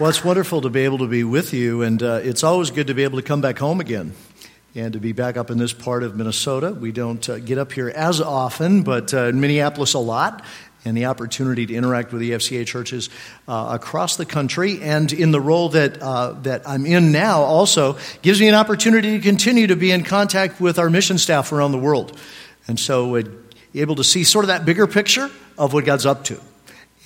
Well, it's wonderful to be able to be with you, and uh, it's always good to be able to come back home again and to be back up in this part of Minnesota. We don't uh, get up here as often, but uh, in Minneapolis a lot, and the opportunity to interact with the EFCA churches uh, across the country, and in the role that uh, that I'm in now, also gives me an opportunity to continue to be in contact with our mission staff around the world, and so uh, able to see sort of that bigger picture of what God's up to.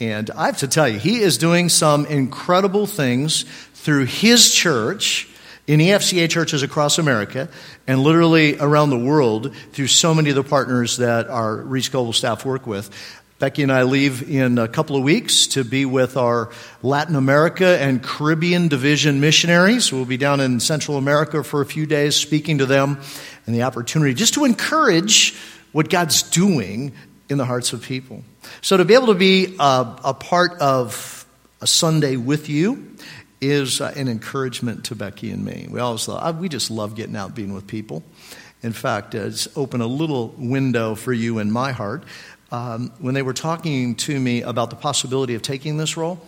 And I have to tell you, he is doing some incredible things through his church in EFCA churches across America and literally around the world through so many of the partners that our Reach Global staff work with. Becky and I leave in a couple of weeks to be with our Latin America and Caribbean division missionaries. We'll be down in Central America for a few days speaking to them and the opportunity just to encourage what God's doing in the hearts of people. So to be able to be a, a part of a Sunday with you is uh, an encouragement to Becky and me. We always love, we just love getting out being with people. In fact, uh, it's opened a little window for you in my heart. Um, when they were talking to me about the possibility of taking this role,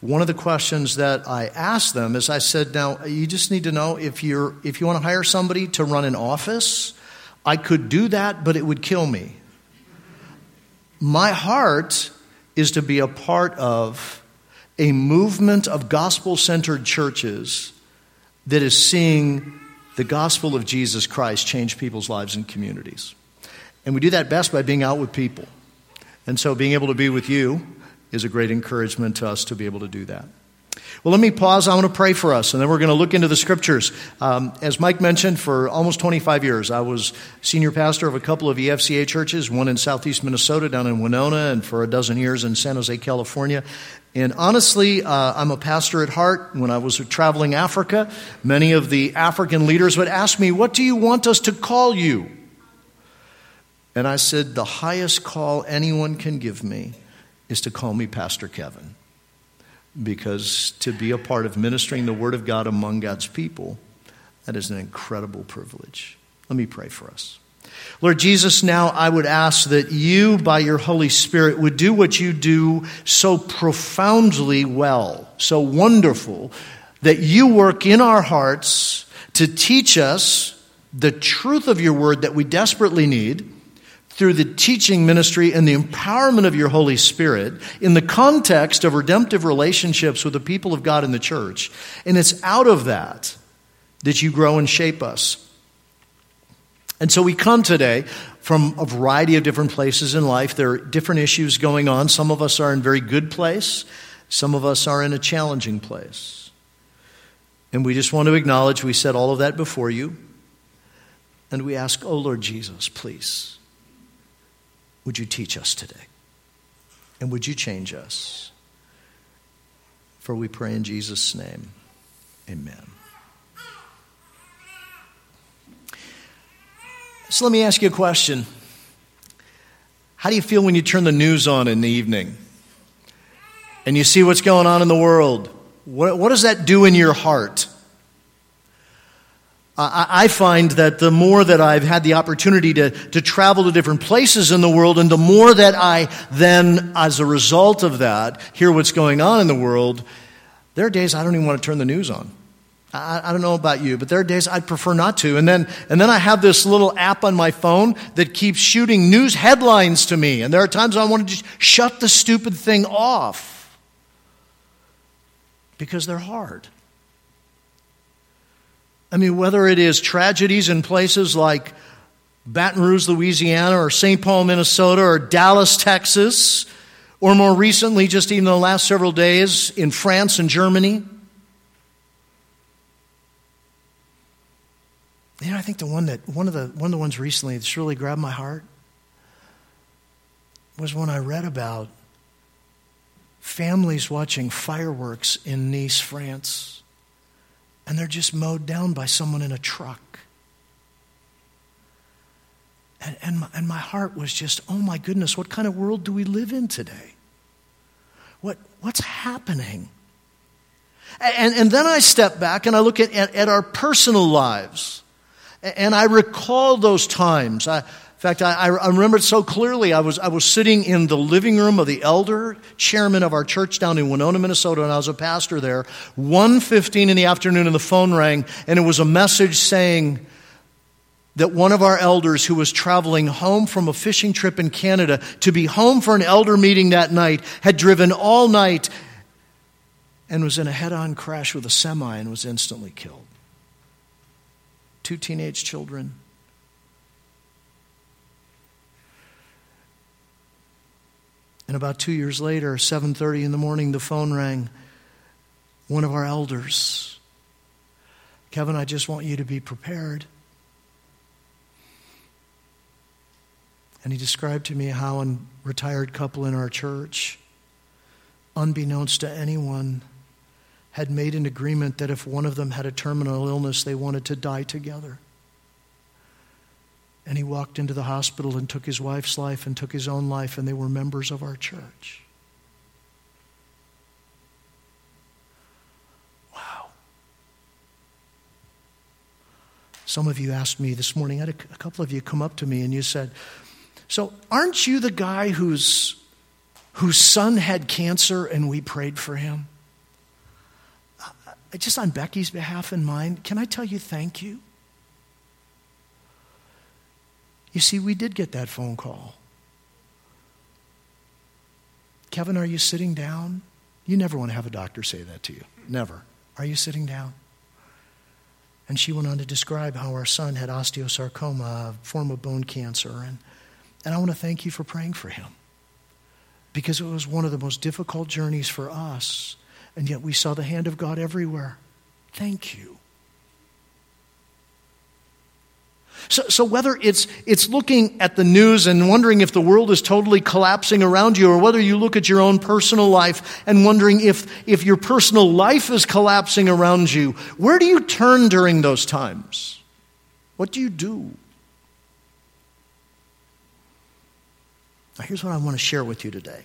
one of the questions that I asked them is I said, now you just need to know if you're if you want to hire somebody to run an office, I could do that, but it would kill me my heart is to be a part of a movement of gospel centered churches that is seeing the gospel of Jesus Christ change people's lives and communities. And we do that best by being out with people. And so being able to be with you is a great encouragement to us to be able to do that. Well, let me pause. I want to pray for us, and then we're going to look into the scriptures. Um, as Mike mentioned, for almost 25 years, I was senior pastor of a couple of EFCA churches, one in southeast Minnesota, down in Winona, and for a dozen years in San Jose, California. And honestly, uh, I'm a pastor at heart. When I was traveling Africa, many of the African leaders would ask me, What do you want us to call you? And I said, The highest call anyone can give me is to call me Pastor Kevin because to be a part of ministering the Word of God among God's people, that is an incredible privilege. Let me pray for us. Lord Jesus, now I would ask that you, by your Holy Spirit, would do what you do so profoundly well, so wonderful, that you work in our hearts to teach us the truth of your word that we desperately need through the teaching ministry and the empowerment of your Holy Spirit in the context of redemptive relationships with the people of God in the church. And it's out of that that you grow and shape us. And so we come today from a variety of different places in life. There are different issues going on. Some of us are in a very good place. Some of us are in a challenging place. And we just want to acknowledge we set all of that before you. And we ask, oh Lord Jesus, please would you teach us today? And would you change us? For we pray in Jesus' name. Amen. So let me ask you a question. How do you feel when you turn the news on in the evening and you see what's going on in the world? What, what does that do in your heart? I find that the more that I've had the opportunity to, to travel to different places in the world, and the more that I then, as a result of that, hear what's going on in the world, there are days I don't even want to turn the news on. I, I don't know about you, but there are days I'd prefer not to. And then, and then I have this little app on my phone that keeps shooting news headlines to me. And there are times I want to just shut the stupid thing off because they're hard. I mean, whether it is tragedies in places like Baton Rouge, Louisiana, or St. Paul, Minnesota, or Dallas, Texas, or more recently, just even the last several days, in France and Germany. You know, I think the one that one of the one of the ones recently that's really grabbed my heart was when I read about families watching fireworks in Nice, France and they're just mowed down by someone in a truck. And, and, my, and my heart was just, oh my goodness, what kind of world do we live in today? What, what's happening? And, and then I step back and I look at, at, at our personal lives. And I recall those times. I, In fact, I, I remember it so clearly. I was, I was sitting in the living room of the elder chairman of our church down in Winona, Minnesota, and I was a pastor there. 1.15 in the afternoon, and the phone rang, and it was a message saying that one of our elders who was traveling home from a fishing trip in Canada to be home for an elder meeting that night had driven all night and was in a head on crash with a semi and was instantly killed. Two teenage children And about two years later, 7:30 in the morning, the phone rang. One of our elders, Kevin, I just want you to be prepared. And he described to me how a retired couple in our church, unbeknownst to anyone, had made an agreement that if one of them had a terminal illness, they wanted to die together. And he walked into the hospital and took his wife's life and took his own life, and they were members of our church. Wow. Some of you asked me this morning, I had a, a couple of you come up to me and you said, So, aren't you the guy whose, whose son had cancer and we prayed for him? Just on Becky's behalf and mine, can I tell you thank you? You see, we did get that phone call. Kevin, are you sitting down? You never want to have a doctor say that to you. Never. Are you sitting down? And she went on to describe how our son had osteosarcoma, a form of bone cancer. And, and I want to thank you for praying for him because it was one of the most difficult journeys for us. And yet we saw the hand of God everywhere. Thank you. So, so whether it's, it's looking at the news and wondering if the world is totally collapsing around you, or whether you look at your own personal life and wondering if, if your personal life is collapsing around you, where do you turn during those times? What do you do? Now, here's what I want to share with you today.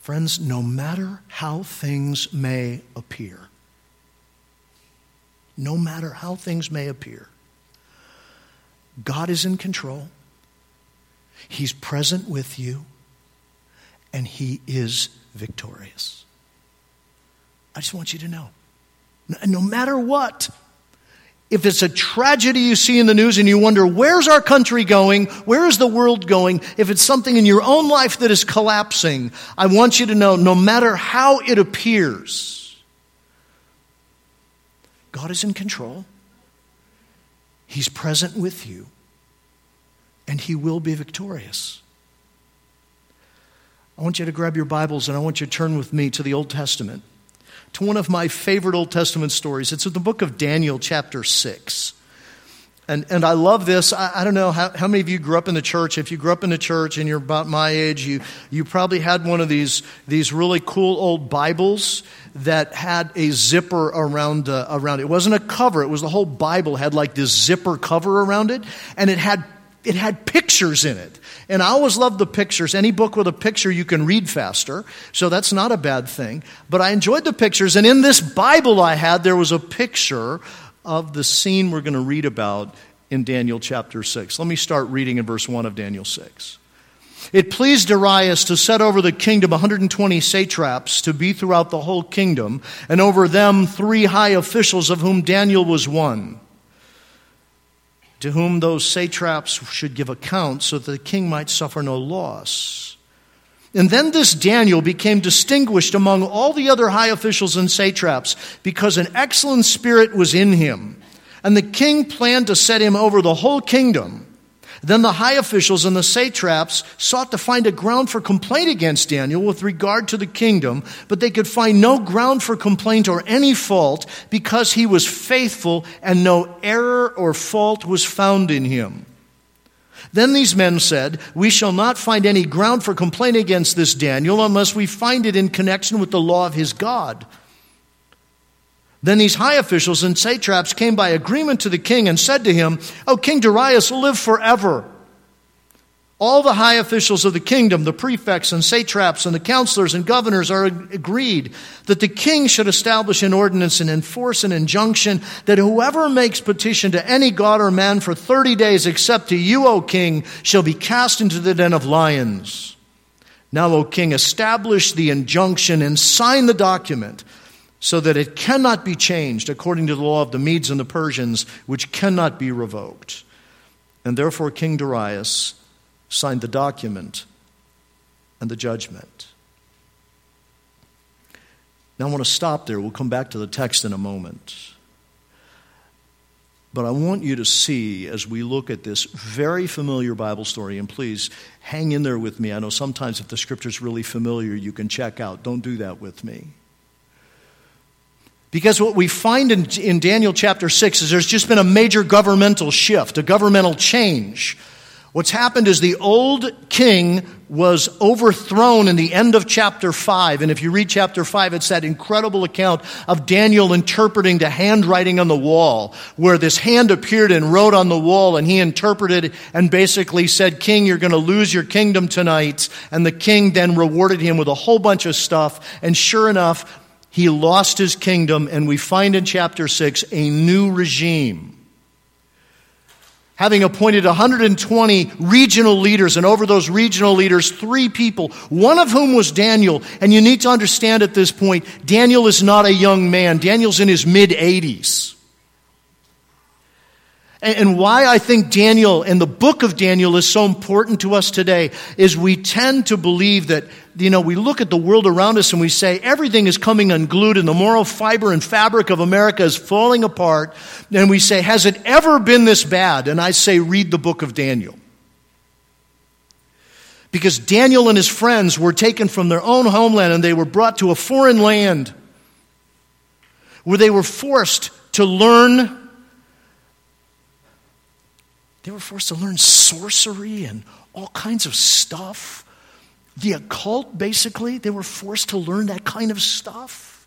Friends, no matter how things may appear, no matter how things may appear. God is in control, He's present with you, and He is victorious. I just want you to know. No matter what, if it's a tragedy you see in the news and you wonder, where's our country going? Where is the world going? If it's something in your own life that is collapsing, I want you to know no matter how it appears, God is in control. He's present with you, and He will be victorious. I want you to grab your Bibles and I want you to turn with me to the Old Testament, to one of my favorite Old Testament stories. It's in the book of Daniel, chapter 6. And, and I love this. I, I don't know how, how many of you grew up in the church. If you grew up in the church and you're about my age, you, you probably had one of these, these really cool old Bibles that had a zipper around, uh, around it. It wasn't a cover, it was the whole Bible had like this zipper cover around it, and it had, it had pictures in it. And I always love the pictures. Any book with a picture you can read faster, so that's not a bad thing. But I enjoyed the pictures, and in this Bible I had, there was a picture of the scene we're going to read about in Daniel chapter 6. Let me start reading in verse 1 of Daniel 6. It pleased Darius to set over the kingdom 120 satraps to be throughout the whole kingdom, and over them three high officials, of whom Daniel was one, to whom those satraps should give account so that the king might suffer no loss. And then this Daniel became distinguished among all the other high officials and satraps because an excellent spirit was in him. And the king planned to set him over the whole kingdom. Then the high officials and the satraps sought to find a ground for complaint against Daniel with regard to the kingdom, but they could find no ground for complaint or any fault because he was faithful and no error or fault was found in him. Then these men said, We shall not find any ground for complaint against this Daniel unless we find it in connection with the law of his God. Then these high officials and satraps came by agreement to the king and said to him, O King Darius, live forever. All the high officials of the kingdom, the prefects and satraps and the counselors and governors are agreed that the king should establish an ordinance and enforce an injunction that whoever makes petition to any god or man for 30 days except to you, O king, shall be cast into the den of lions. Now, O king, establish the injunction and sign the document so that it cannot be changed according to the law of the Medes and the Persians, which cannot be revoked. And therefore, King Darius signed the document and the judgment. Now, I want to stop there. We'll come back to the text in a moment. But I want you to see as we look at this very familiar Bible story, and please hang in there with me. I know sometimes if the scripture is really familiar, you can check out. Don't do that with me. Because what we find in, in Daniel chapter 6 is there's just been a major governmental shift, a governmental change. What's happened is the old king was overthrown in the end of chapter 5. And if you read chapter 5, it's that incredible account of Daniel interpreting the handwriting on the wall, where this hand appeared and wrote on the wall, and he interpreted and basically said, King, you're going to lose your kingdom tonight. And the king then rewarded him with a whole bunch of stuff. And sure enough, he lost his kingdom, and we find in chapter 6 a new regime having appointed 120 regional leaders, and over those regional leaders, three people, one of whom was Daniel. And you need to understand at this point, Daniel is not a young man. Daniel's in his mid 80s. And why I think Daniel and the book of Daniel is so important to us today is we tend to believe that, you know, we look at the world around us and we say everything is coming unglued and the moral fiber and fabric of America is falling apart. And we say, has it ever been this bad? And I say, read the book of Daniel. Because Daniel and his friends were taken from their own homeland and they were brought to a foreign land where they were forced to learn they were forced to learn sorcery and all kinds of stuff. The occult, basically, they were forced to learn that kind of stuff.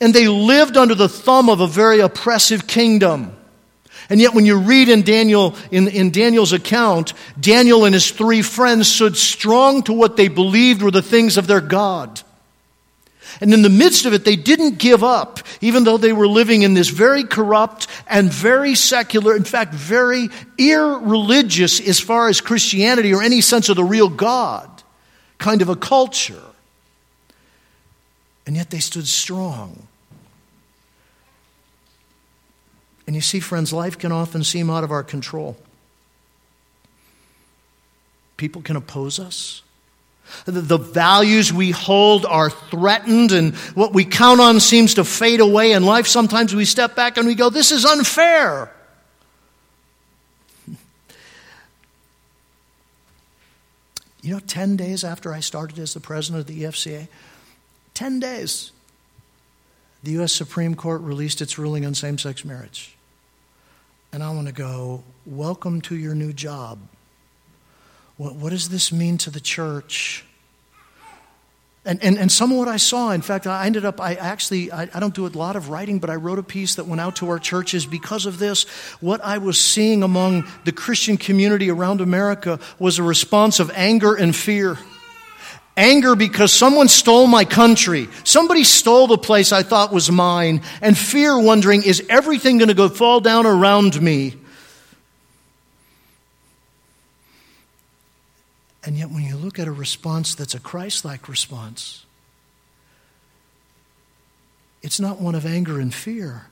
And they lived under the thumb of a very oppressive kingdom. And yet, when you read in Daniel, in, in Daniel's account, Daniel and his three friends stood strong to what they believed were the things of their God. And in the midst of it, they didn't give up, even though they were living in this very corrupt and very secular, in fact, very irreligious as far as Christianity or any sense of the real God kind of a culture. And yet they stood strong. And you see, friends, life can often seem out of our control. People can oppose us. The values we hold are threatened, and what we count on seems to fade away in life. Sometimes we step back and we go, This is unfair. You know, 10 days after I started as the president of the EFCA, 10 days, the U.S. Supreme Court released its ruling on same sex marriage. And I want to go, Welcome to your new job. What, what does this mean to the church? And, and, and some of what I saw, in fact, I ended up, I actually, I, I, don't do a lot of writing, but I wrote a piece that went out to our churches because of this. What I was seeing among the Christian community around America was a response of anger and fear. Anger because someone stole my country. Somebody stole the place I thought was mine. And fear wondering, is everything going to go fall down around me? And yet, when you look at a response that's a Christ like response, it's not one of anger and fear,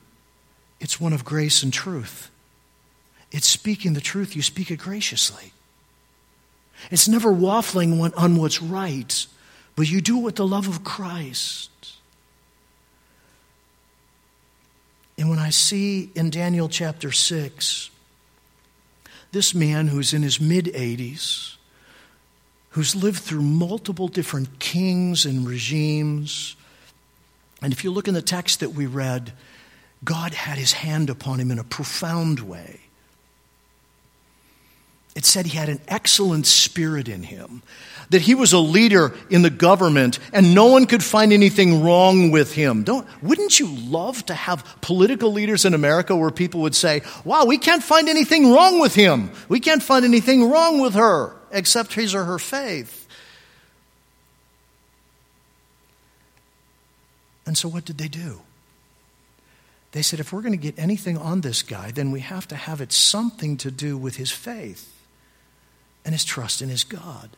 it's one of grace and truth. It's speaking the truth, you speak it graciously. It's never waffling on what's right, but you do it with the love of Christ. And when I see in Daniel chapter 6, this man who's in his mid 80s, who's lived through multiple different kings and regimes. And if you look in the text that we read, God had his hand upon him in a profound way. It said he had an excellent spirit in him, that he was a leader in the government and no one could find anything wrong with him. Don't, wouldn't you love to have political leaders in America where people would say, wow, we can't find anything wrong with him. We can't find anything wrong with her except his or her faith. And so what did they do? They said, if we're going to get anything on this guy, then we have to have it something to do with his faith and his trust in his God.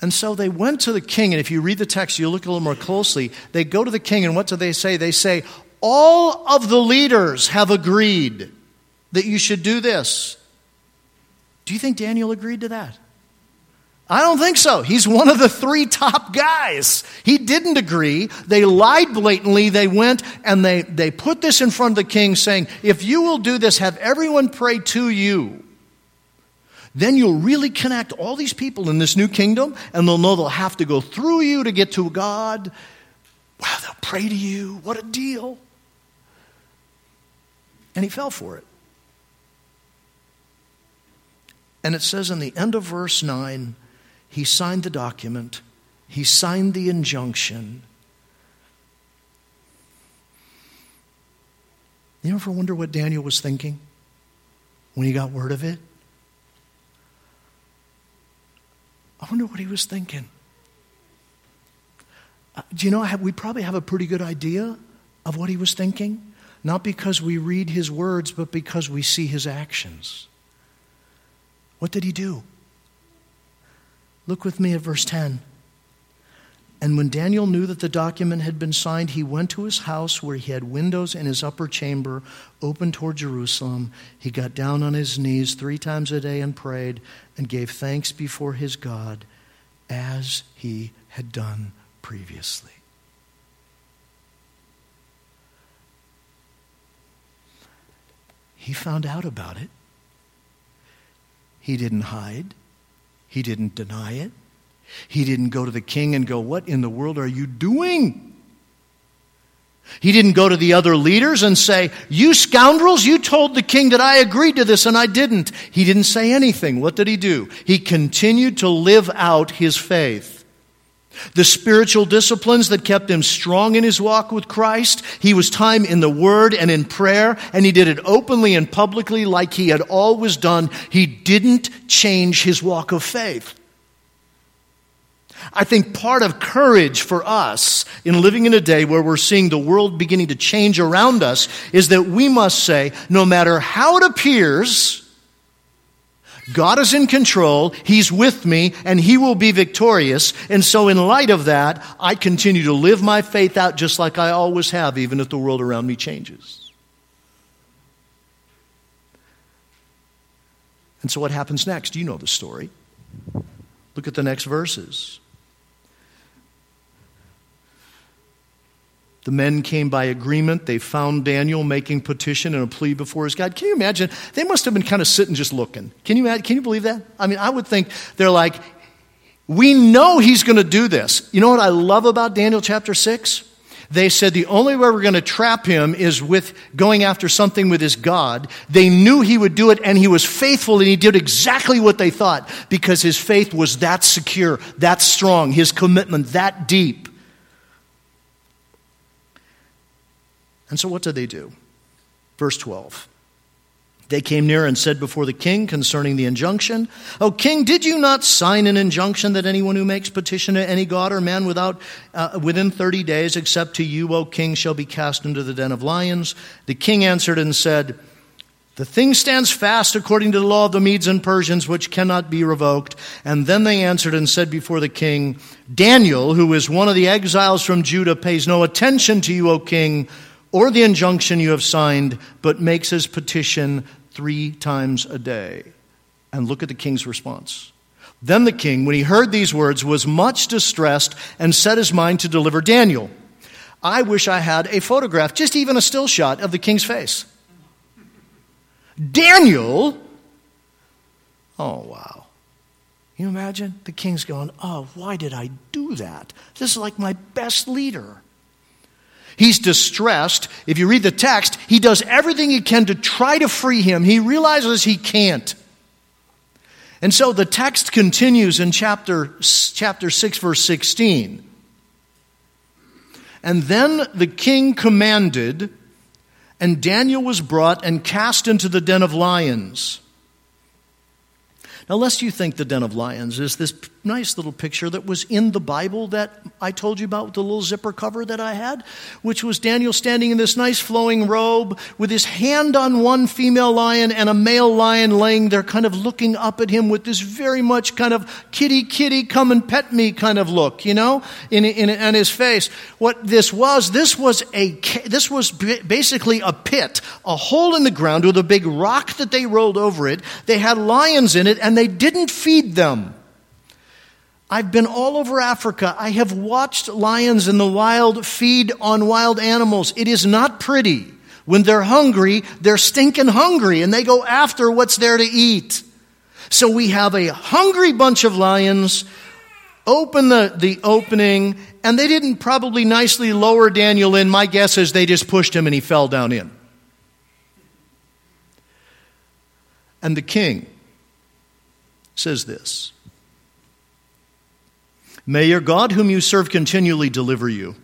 And so they went to the king, and if you read the text, you look a little more closely. They go to the king, and what do they say? They say, All of the leaders have agreed that you should do this. Do you think Daniel agreed to that? I don't think so. He's one of the three top guys. He didn't agree. They lied blatantly. They went and they, they put this in front of the king saying, If you will do this, have everyone pray to you then you'll really connect all these people in this new kingdom, and they'll know they'll have to go through you to get to God. Wow, they'll pray to you. What a deal. And he fell for it. And it says in the end of verse 9, he signed the document, he signed the injunction. You ever wonder what Daniel was thinking when he got word of it? I wonder what he was thinking. Uh, do you know, we probably have a pretty good idea of what he was thinking? Not because we read his words, but because we see his actions. What did he do? Look with me at verse 10. And when Daniel knew that the document had been signed, he went to his house where he had windows in his upper chamber open toward Jerusalem. He got down on his knees three times a day and prayed and gave thanks before his God as he had done previously. He found out about it. He didn't hide. He didn't deny it. He didn't go to the king and go, What in the world are you doing? He didn't go to the other leaders and say, You scoundrels, you told the king that I agreed to this and I didn't. He didn't say anything. What did he do? He continued to live out his faith. The spiritual disciplines that kept him strong in his walk with Christ, he was time in the Word and in prayer, and he did it openly and publicly like he had always done. He didn't change his walk of faith. I think part of courage for us in living in a day where we're seeing the world beginning to change around us is that we must say, no matter how it appears, God is in control, He's with me, and He will be victorious. And so, in light of that, I continue to live my faith out just like I always have, even if the world around me changes. And so, what happens next? You know the story. Look at the next verses. The men came by agreement. They found Daniel making petition and a plea before his God. Can you imagine? They must have been kind of sitting just looking. Can you, can you believe that? I mean, I would think they're like, we know he's going to do this. You know what I love about Daniel chapter 6? They said the only way we're going to trap him is with going after something with his God. They knew he would do it and he was faithful and he did exactly what they thought because his faith was that secure, that strong, his commitment that deep. And so what did they do? Verse 12. They came near and said before the king concerning the injunction, O king, did you not sign an injunction that anyone who makes petition to any god or man without, uh, within 30 days, except to you, O king, shall be cast into the den of lions? The king answered and said, The thing stands fast according to the law of the Medes and Persians, which cannot be revoked. And then they answered and said before the king, Daniel, who is one of the exiles from Judah, pays no attention to you, O king or the injunction you have signed, but makes his petition three times a day. And look at the king's response. Then the king, when he heard these words, was much distressed and set his mind to deliver Daniel. I wish I had a photograph, just even a still shot of the king's face. Daniel? Oh, wow. you imagine? The king's going, Oh, why did I do that? This is like my best leader. He's distressed. If you read the text, he does everything he can to try to free him. He realizes he can't. And so the text continues in chapter, chapter 6, verse 16. And then the king commanded, and Daniel was brought and cast into the den of lions. Now, lest you think the Den of Lions is this nice little picture that was in the Bible that I told you about with the little zipper cover that I had, which was Daniel standing in this nice flowing robe with his hand on one female lion and a male lion laying there, kind of looking up at him with this very much kind of kitty, kitty, come and pet me kind of look, you know, in, in, in his face. What this was, this was a, this was basically a pit, a hole in the ground with a big rock that they rolled over it. They had lions in it and they didn't feed them. I've been all over Africa. I have watched lions in the wild feed on wild animals. It is not pretty. When they're hungry, they're stinking hungry and they go after what's there to eat. So we have a hungry bunch of lions open the, the opening and they didn't probably nicely lower Daniel in. My guess is they just pushed him and he fell down in. And the king says this May your God, whom you serve continually, deliver you.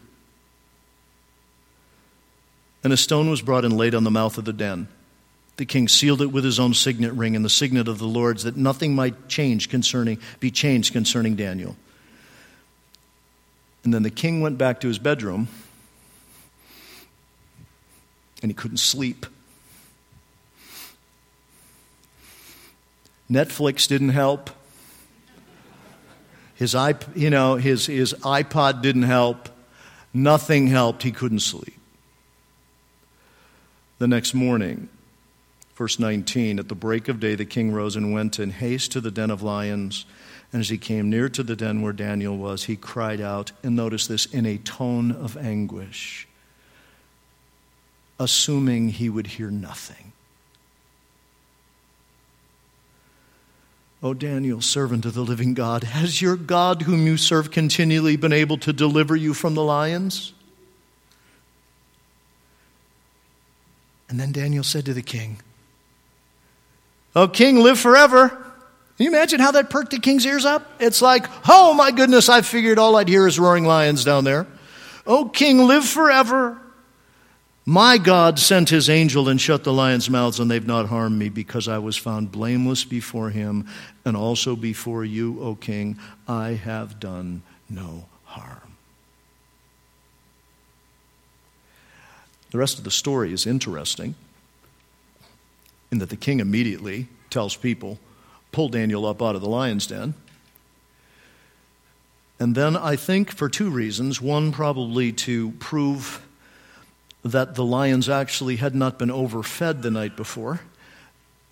And a stone was brought and laid on the mouth of the den. The king sealed it with his own signet ring and the signet of the Lord's, that nothing might change concerning, be changed concerning Daniel. And then the king went back to his bedroom, and he couldn't sleep. Netflix didn't help. His, iP- you know, his, his iPod didn't help. Nothing helped. He couldn't sleep. The next morning, verse 19, at the break of day, the king rose and went in haste to the den of lions. And as he came near to the den where Daniel was, he cried out, and notice this, in a tone of anguish, assuming he would hear nothing. O Daniel, servant of the living God, has your God, whom you serve continually, been able to deliver you from the lions? And then Daniel said to the king, O king, live forever. Can you imagine how that perked the king's ears up? It's like, oh my goodness, I figured all I'd hear is roaring lions down there. O king, live forever. My God sent his angel and shut the lions' mouths, and they've not harmed me because I was found blameless before him and also before you, O king. I have done no harm. The rest of the story is interesting in that the king immediately tells people, pull Daniel up out of the lion's den. And then I think for two reasons. One, probably to prove that the lions actually had not been overfed the night before,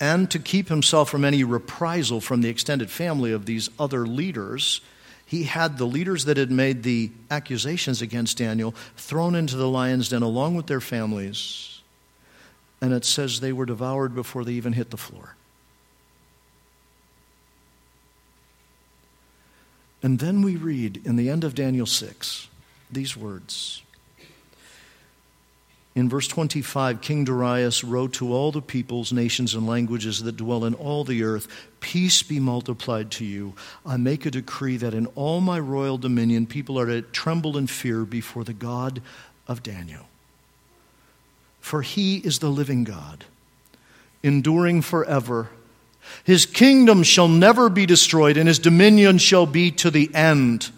and to keep himself from any reprisal from the extended family of these other leaders, he had the leaders that had made the accusations against Daniel thrown into the lion's den along with their families. And it says they were devoured before they even hit the floor. And then we read in the end of Daniel 6 these words in verse 25, King Darius wrote to all the peoples, nations, and languages that dwell in all the earth Peace be multiplied to you. I make a decree that in all my royal dominion people are to tremble in fear before the God of Daniel. For he is the living God, enduring forever. His kingdom shall never be destroyed, and his dominion shall be to the end.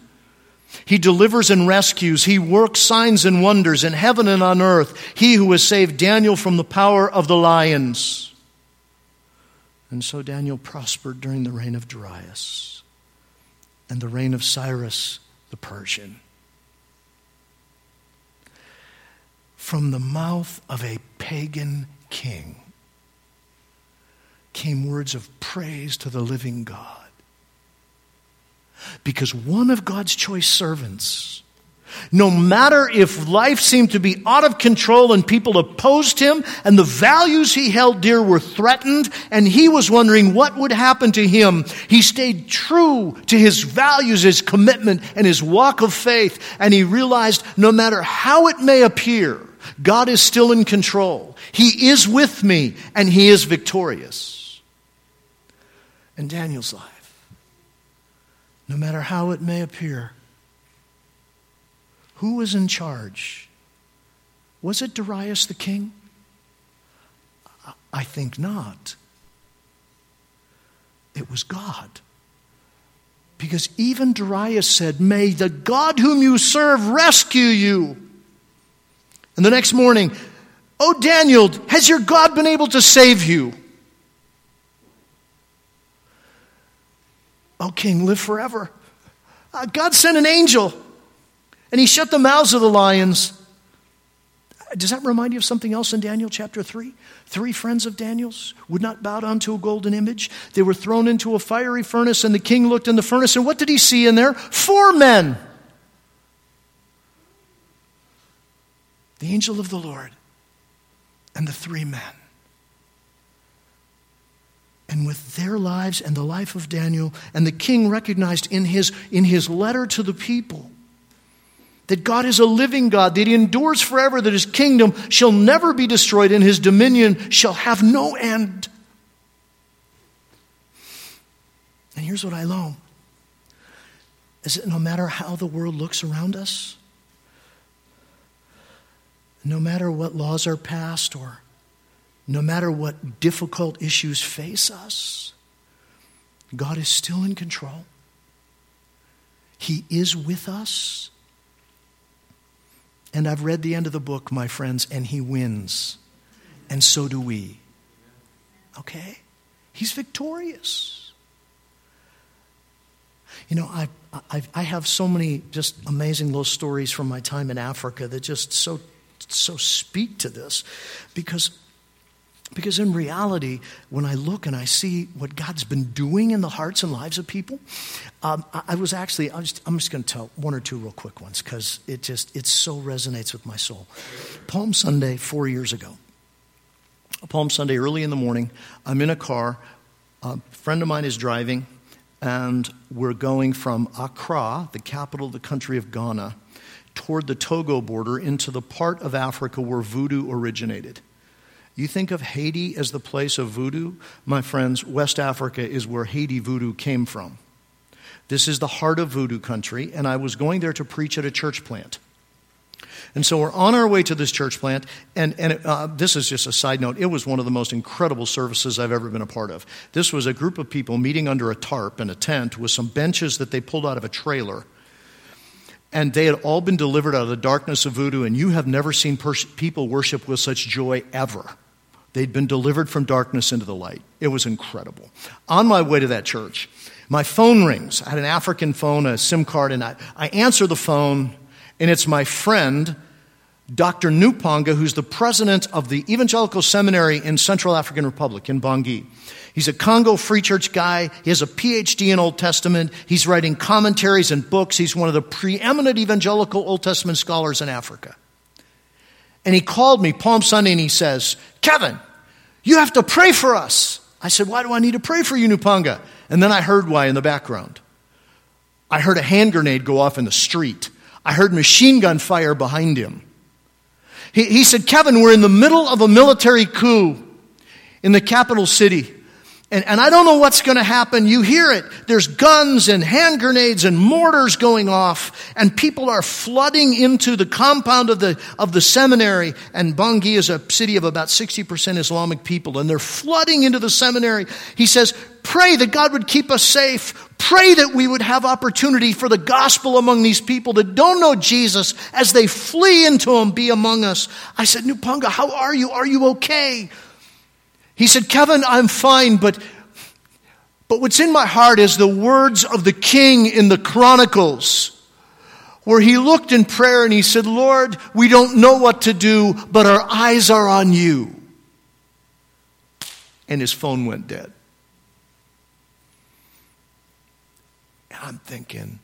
He delivers and rescues. He works signs and wonders in heaven and on earth. He who has saved Daniel from the power of the lions. And so Daniel prospered during the reign of Darius and the reign of Cyrus the Persian. From the mouth of a pagan king came words of praise to the living God. Because one of God's choice servants No matter if life seemed to be out of control and people opposed him and the values he held dear were threatened and he was wondering what would happen to him, he stayed true to his values, his commitment, and his walk of faith. And he realized no matter how it may appear, God is still in control. He is with me and he is victorious. In Daniel's life, no matter how it may appear, who was in charge? Was it Darius the king? I think not. It was God. Because even Darius said, May the God whom you serve rescue you. And the next morning, Oh, Daniel, has your God been able to save you? Oh, King, live forever. Uh, God sent an angel and he shut the mouths of the lions. Does that remind you of something else in Daniel chapter 3? Three friends of Daniel's would not bow down to a golden image. They were thrown into a fiery furnace, and the king looked in the furnace, and what did he see in there? Four men. The angel of the Lord and the three men. And with their lives and the life of Daniel, and the king recognized in his, in his letter to the people that God is a living God, that He endures forever, that His kingdom shall never be destroyed, and His dominion shall have no end. And here's what I know is that no matter how the world looks around us, no matter what laws are passed, or no matter what difficult issues face us, God is still in control. He is with us. And I've read the end of the book, my friends, and he wins. And so do we. Okay? He's victorious. You know, I, I, I have so many just amazing little stories from my time in Africa that just so, so speak to this because because in reality, when I look and I see what God's been doing in the hearts and lives of people, um, I, I, was actually, I was, I'm just going to tell one or two real quick ones because it just, it so resonates with my soul. Palm Sunday, four years ago. Palm Sunday, early in the morning, I'm in a car. A friend of mine is driving, and we're going from Accra, the capital of the country of Ghana, toward the Togo border into the part of Africa where voodoo originated. You think of Haiti as the place of voodoo? My friends, West Africa is where Haiti voodoo came from. This is the heart of voodoo country, and I was going there to preach at a church plant. And so we're on our way to this church plant, and, and it, uh, this is just a side note. It was one of the most incredible services I've ever been a part of. This was a group of people meeting under a tarp in a tent with some benches that they pulled out of a trailer. And they had all been delivered out of the darkness of voodoo, and you have never seen pers- people worship with such joy ever. They'd been delivered from darkness into the light. It was incredible. On my way to that church, my phone rings. I had an African phone, a SIM card, and I, I answer the phone, and it's my friend, Dr. Nupanga, who's the president of the Evangelical Seminary in Central African Republic, in Bangui. He's a Congo Free Church guy. He has a PhD in Old Testament. He's writing commentaries and books. He's one of the preeminent evangelical Old Testament scholars in Africa. And he called me Palm Sunday and he says, Kevin, you have to pray for us. I said, Why do I need to pray for you, Nupanga? And then I heard why in the background. I heard a hand grenade go off in the street. I heard machine gun fire behind him. He, he said, Kevin, we're in the middle of a military coup in the capital city. And, and I don't know what's going to happen. You hear it. There's guns and hand grenades and mortars going off, and people are flooding into the compound of the, of the seminary. And Bangui is a city of about 60% Islamic people, and they're flooding into the seminary. He says, Pray that God would keep us safe. Pray that we would have opportunity for the gospel among these people that don't know Jesus as they flee into Him, be among us. I said, Nupanga, how are you? Are you okay? He said, Kevin, I'm fine, but, but what's in my heart is the words of the king in the Chronicles, where he looked in prayer and he said, Lord, we don't know what to do, but our eyes are on you. And his phone went dead. And I'm thinking,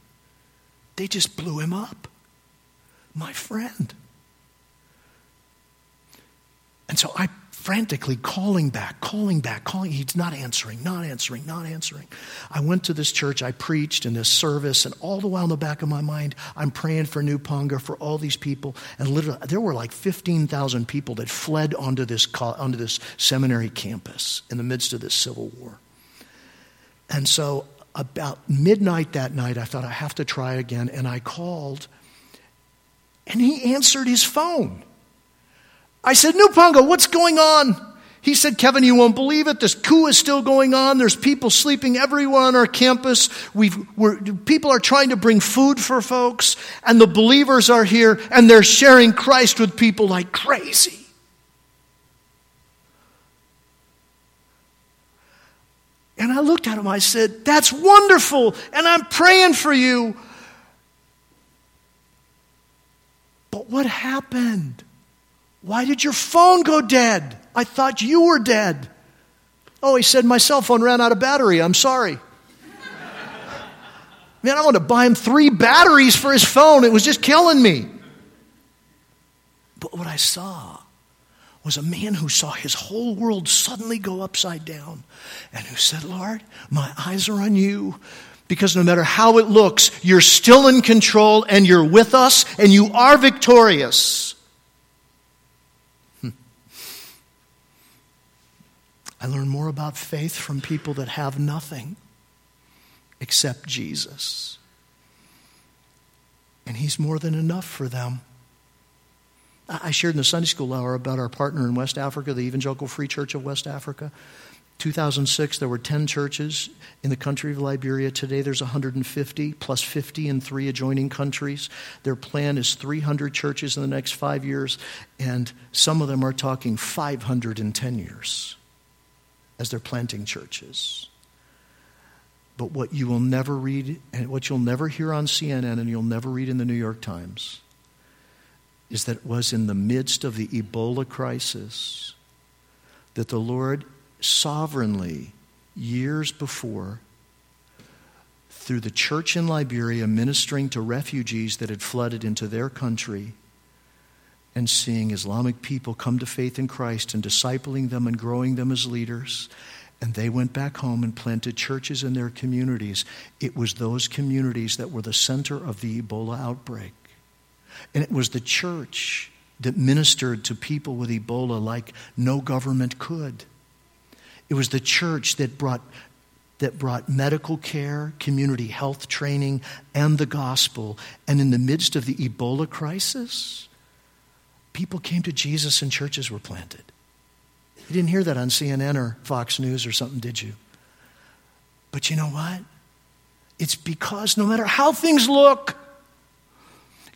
they just blew him up. my friend. And so I frantically calling back, calling back, calling. He's not answering, not answering, not answering. I went to this church, I preached in this service, and all the while in the back of my mind, I'm praying for Nupanga, for all these people. And literally, there were like 15,000 people that fled onto this, onto this seminary campus in the midst of this civil war. And so, about midnight that night, I thought I have to try again, and I called, and he answered his phone. I said, Nupanga, what's going on? He said, Kevin, you won't believe it. This coup is still going on. There's people sleeping everywhere on our campus. We've, people are trying to bring food for folks, and the believers are here, and they're sharing Christ with people like crazy. And I looked at him, I said, That's wonderful, and I'm praying for you. But what happened? Why did your phone go dead? I thought you were dead. Oh, he said, My cell phone ran out of battery. I'm sorry. Man, I want to buy him three batteries for his phone. It was just killing me. But what I saw was a man who saw his whole world suddenly go upside down and who said, Lord, my eyes are on you because no matter how it looks, you're still in control and you're with us and you are victorious. I learn more about faith from people that have nothing except Jesus. And He's more than enough for them. I shared in the Sunday school hour about our partner in West Africa, the Evangelical Free Church of West Africa. 2006, there were 10 churches in the country of Liberia. Today, there's 150, plus 50 in three adjoining countries. Their plan is 300 churches in the next five years, and some of them are talking 500 in 10 years as they're planting churches. But what you will never read and what you'll never hear on CNN and you'll never read in the New York Times is that it was in the midst of the Ebola crisis that the Lord sovereignly, years before, through the church in Liberia ministering to refugees that had flooded into their country, and seeing Islamic people come to faith in Christ and discipling them and growing them as leaders. And they went back home and planted churches in their communities. It was those communities that were the center of the Ebola outbreak. And it was the church that ministered to people with Ebola like no government could. It was the church that brought, that brought medical care, community health training, and the gospel. And in the midst of the Ebola crisis, people came to Jesus and churches were planted. You didn't hear that on CNN or Fox News or something, did you? But you know what? It's because no matter how things look,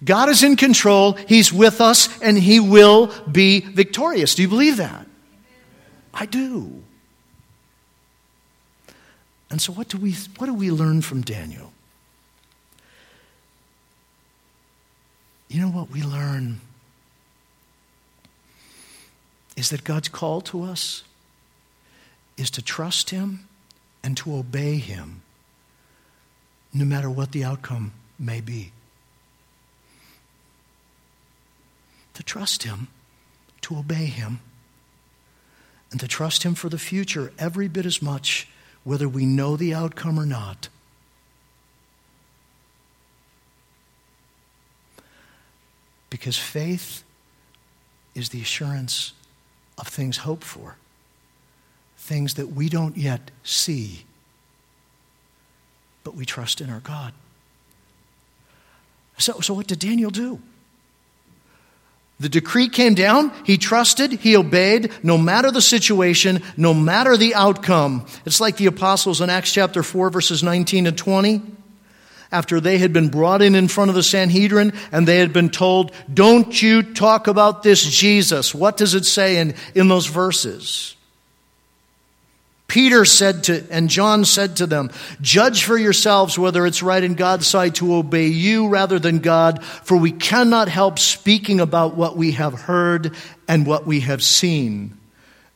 God is in control, He's with us, and He will be victorious. Do you believe that? I do. And so, what do we, what do we learn from Daniel? You know what we learn? Is that God's call to us is to trust Him and to obey Him, no matter what the outcome may be. To trust Him, to obey Him, and to trust Him for the future every bit as much, whether we know the outcome or not. Because faith is the assurance of things hoped for, things that we don't yet see, but we trust in our God. So, so what did Daniel do? The decree came down. He trusted. He obeyed no matter the situation, no matter the outcome. It's like the apostles in Acts chapter 4, verses 19 and 20 after they had been brought in in front of the Sanhedrin and they had been told, Don't you talk about this Jesus. What does it say in, in those verses? Peter said to, and John said to them, Judge for yourselves whether it's right in God's sight to obey you rather than God, for we cannot help speaking about what we have heard and what we have seen.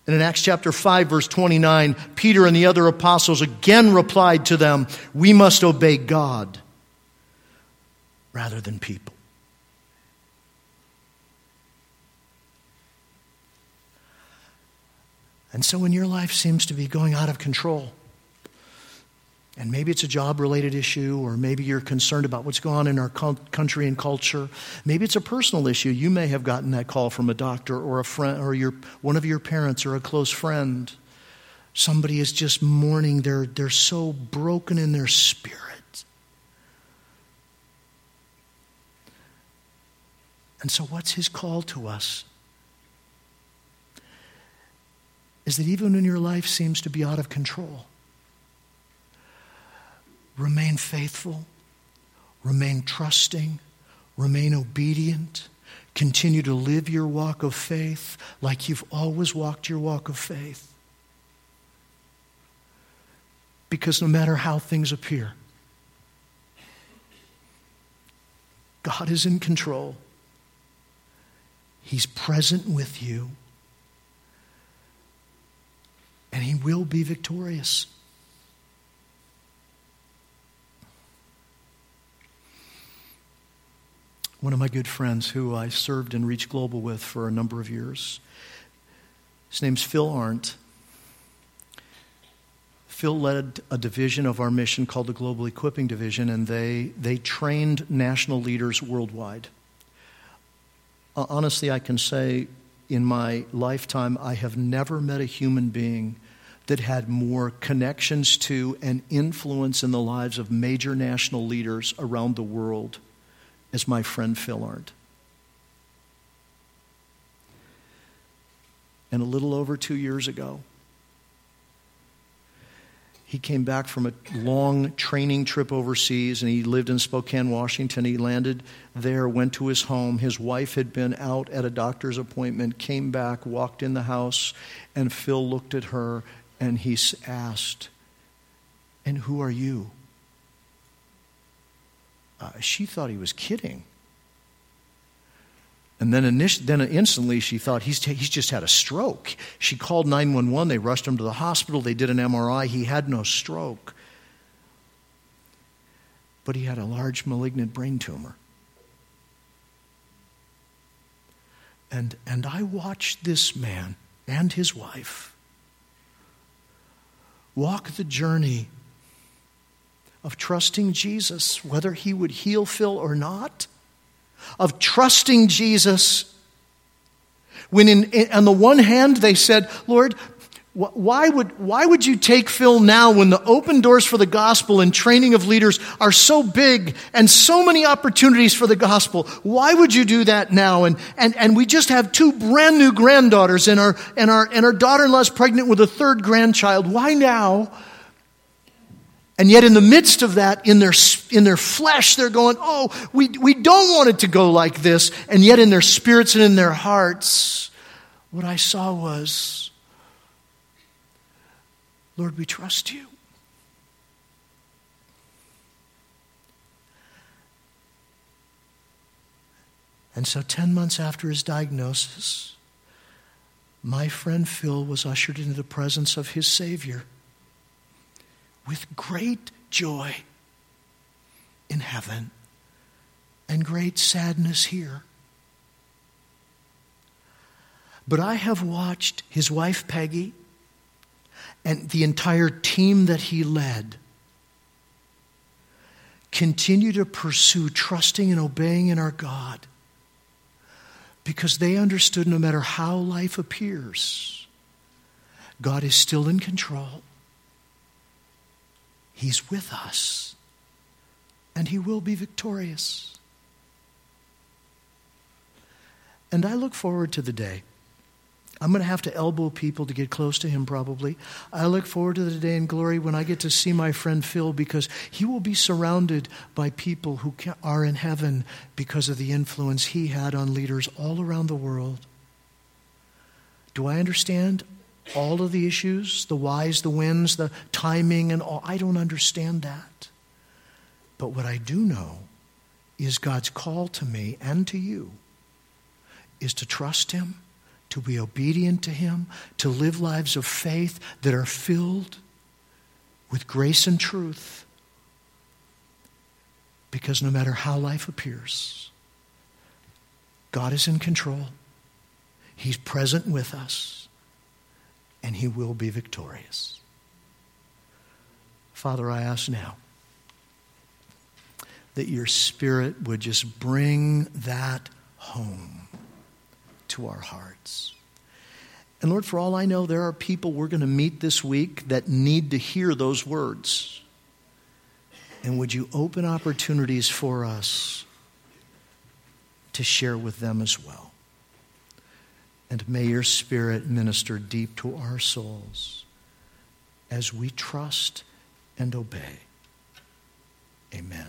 And in Acts chapter 5, verse 29, Peter and the other apostles again replied to them, We must obey God rather than people. And so when your life seems to be going out of control, and maybe it's a job related issue, or maybe you're concerned about what's going on in our country and culture. Maybe it's a personal issue. You may have gotten that call from a doctor or a friend or your, one of your parents or a close friend. Somebody is just mourning. They're, they're so broken in their spirit. And so, what's his call to us? Is that even when your life seems to be out of control, remain faithful, remain trusting, remain obedient, continue to live your walk of faith like you've always walked your walk of faith. Because no matter how things appear, God is in control. He's present with you. And He will be victorious. one of my good friends who I served in ReachGlobal with for a number of years. His name's Phil Arndt. Phil led a division of our mission called the Global Equipping Division, and they, they trained national leaders worldwide. Uh, honestly, I can say in my lifetime, I have never met a human being that had more connections to and influence in the lives of major national leaders around the world as my friend Phil Arndt. And a little over two years ago, he came back from a long training trip overseas and he lived in Spokane, Washington. He landed there, went to his home. His wife had been out at a doctor's appointment, came back, walked in the house, and Phil looked at her and he asked, And who are you? Uh, she thought he was kidding. And then, init- then instantly she thought he's, t- he's just had a stroke. She called 911. They rushed him to the hospital. They did an MRI. He had no stroke. But he had a large malignant brain tumor. And, and I watched this man and his wife walk the journey of trusting Jesus, whether he would heal Phil or not, of trusting Jesus. When, in, in, on the one hand, they said, Lord, why would, why would you take Phil now when the open doors for the gospel and training of leaders are so big and so many opportunities for the gospel? Why would you do that now? And, and, and we just have two brand new granddaughters and our, and our, and our daughter in law is pregnant with a third grandchild. Why now? And yet, in the midst of that, in their, in their flesh, they're going, Oh, we, we don't want it to go like this. And yet, in their spirits and in their hearts, what I saw was, Lord, we trust you. And so, 10 months after his diagnosis, my friend Phil was ushered into the presence of his Savior with great joy in heaven and great sadness here. But I have watched his wife Peggy and the entire team that he led continue to pursue trusting and obeying in our God because they understood no matter how life appears, God is still in control. He's with us, and He will be victorious. And I look forward to the day. I'm going to have to elbow people to get close to him, probably. I look forward to the day in glory when I get to see my friend Phil because he will be surrounded by people who are in heaven because of the influence he had on leaders all around the world. Do I understand? All of the issues, the whys, the whens, the timing, and all. I don't understand that. But what I do know is God's call to me and to you is to trust Him, to be obedient to Him, to live lives of faith that are filled with grace and truth. Because no matter how life appears, God is in control. He's present with us and he will be victorious. Father, I ask now that your Spirit would just bring that home to our hearts. And Lord, for all I know, there are people we're going to meet this week that need to hear those words. And would you open opportunities for us to share with them as well? And may your Spirit minister deep to our souls as we trust and obey. Amen.